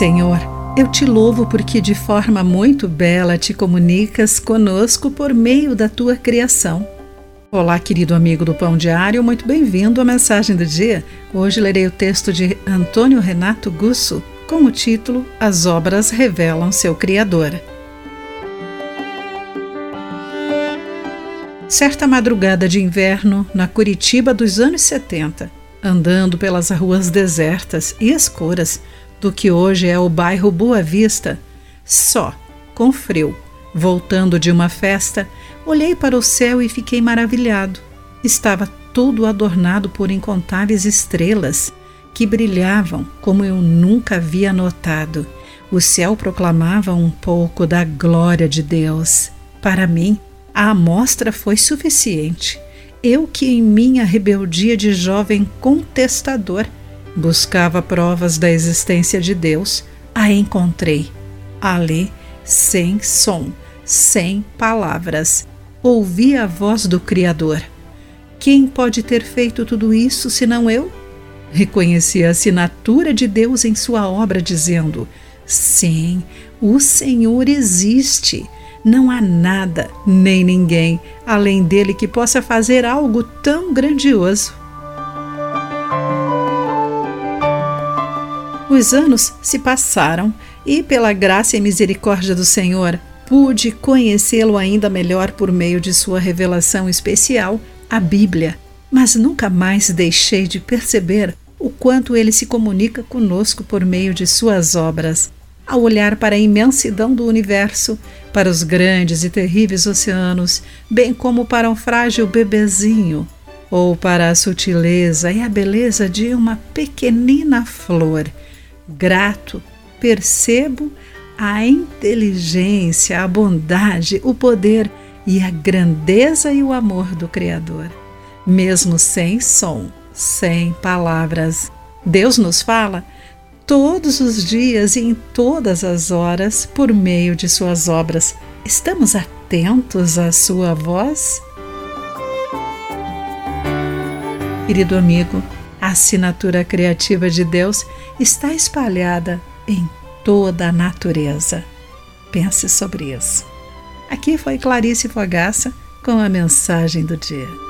Senhor, eu te louvo porque de forma muito bela te comunicas conosco por meio da tua criação. Olá, querido amigo do Pão Diário, muito bem-vindo à mensagem do dia. Hoje lerei o texto de Antônio Renato Gusso com o título As obras revelam seu Criador. Certa madrugada de inverno, na Curitiba dos anos 70, andando pelas ruas desertas e escuras, do que hoje é o bairro Boa Vista, só, com frio, voltando de uma festa, olhei para o céu e fiquei maravilhado. Estava tudo adornado por incontáveis estrelas que brilhavam como eu nunca havia notado. O céu proclamava um pouco da glória de Deus. Para mim, a amostra foi suficiente. Eu que em minha rebeldia de jovem contestador Buscava provas da existência de Deus, a encontrei. Ali, sem som, sem palavras, ouvi a voz do Criador. Quem pode ter feito tudo isso senão eu? Reconheci a assinatura de Deus em sua obra, dizendo: Sim, o Senhor existe. Não há nada, nem ninguém, além dele que possa fazer algo tão grandioso. Os anos se passaram e, pela graça e misericórdia do Senhor, pude conhecê-lo ainda melhor por meio de sua revelação especial, a Bíblia. Mas nunca mais deixei de perceber o quanto ele se comunica conosco por meio de suas obras. Ao olhar para a imensidão do universo, para os grandes e terríveis oceanos, bem como para um frágil bebezinho, ou para a sutileza e a beleza de uma pequenina flor grato, percebo a inteligência, a bondade, o poder e a grandeza e o amor do Criador. Mesmo sem som, sem palavras, Deus nos fala todos os dias e em todas as horas por meio de Suas obras. Estamos atentos à Sua voz? Querido amigo, a assinatura criativa de Deus está espalhada em toda a natureza. Pense sobre isso. Aqui foi Clarice Fogaça com a mensagem do dia.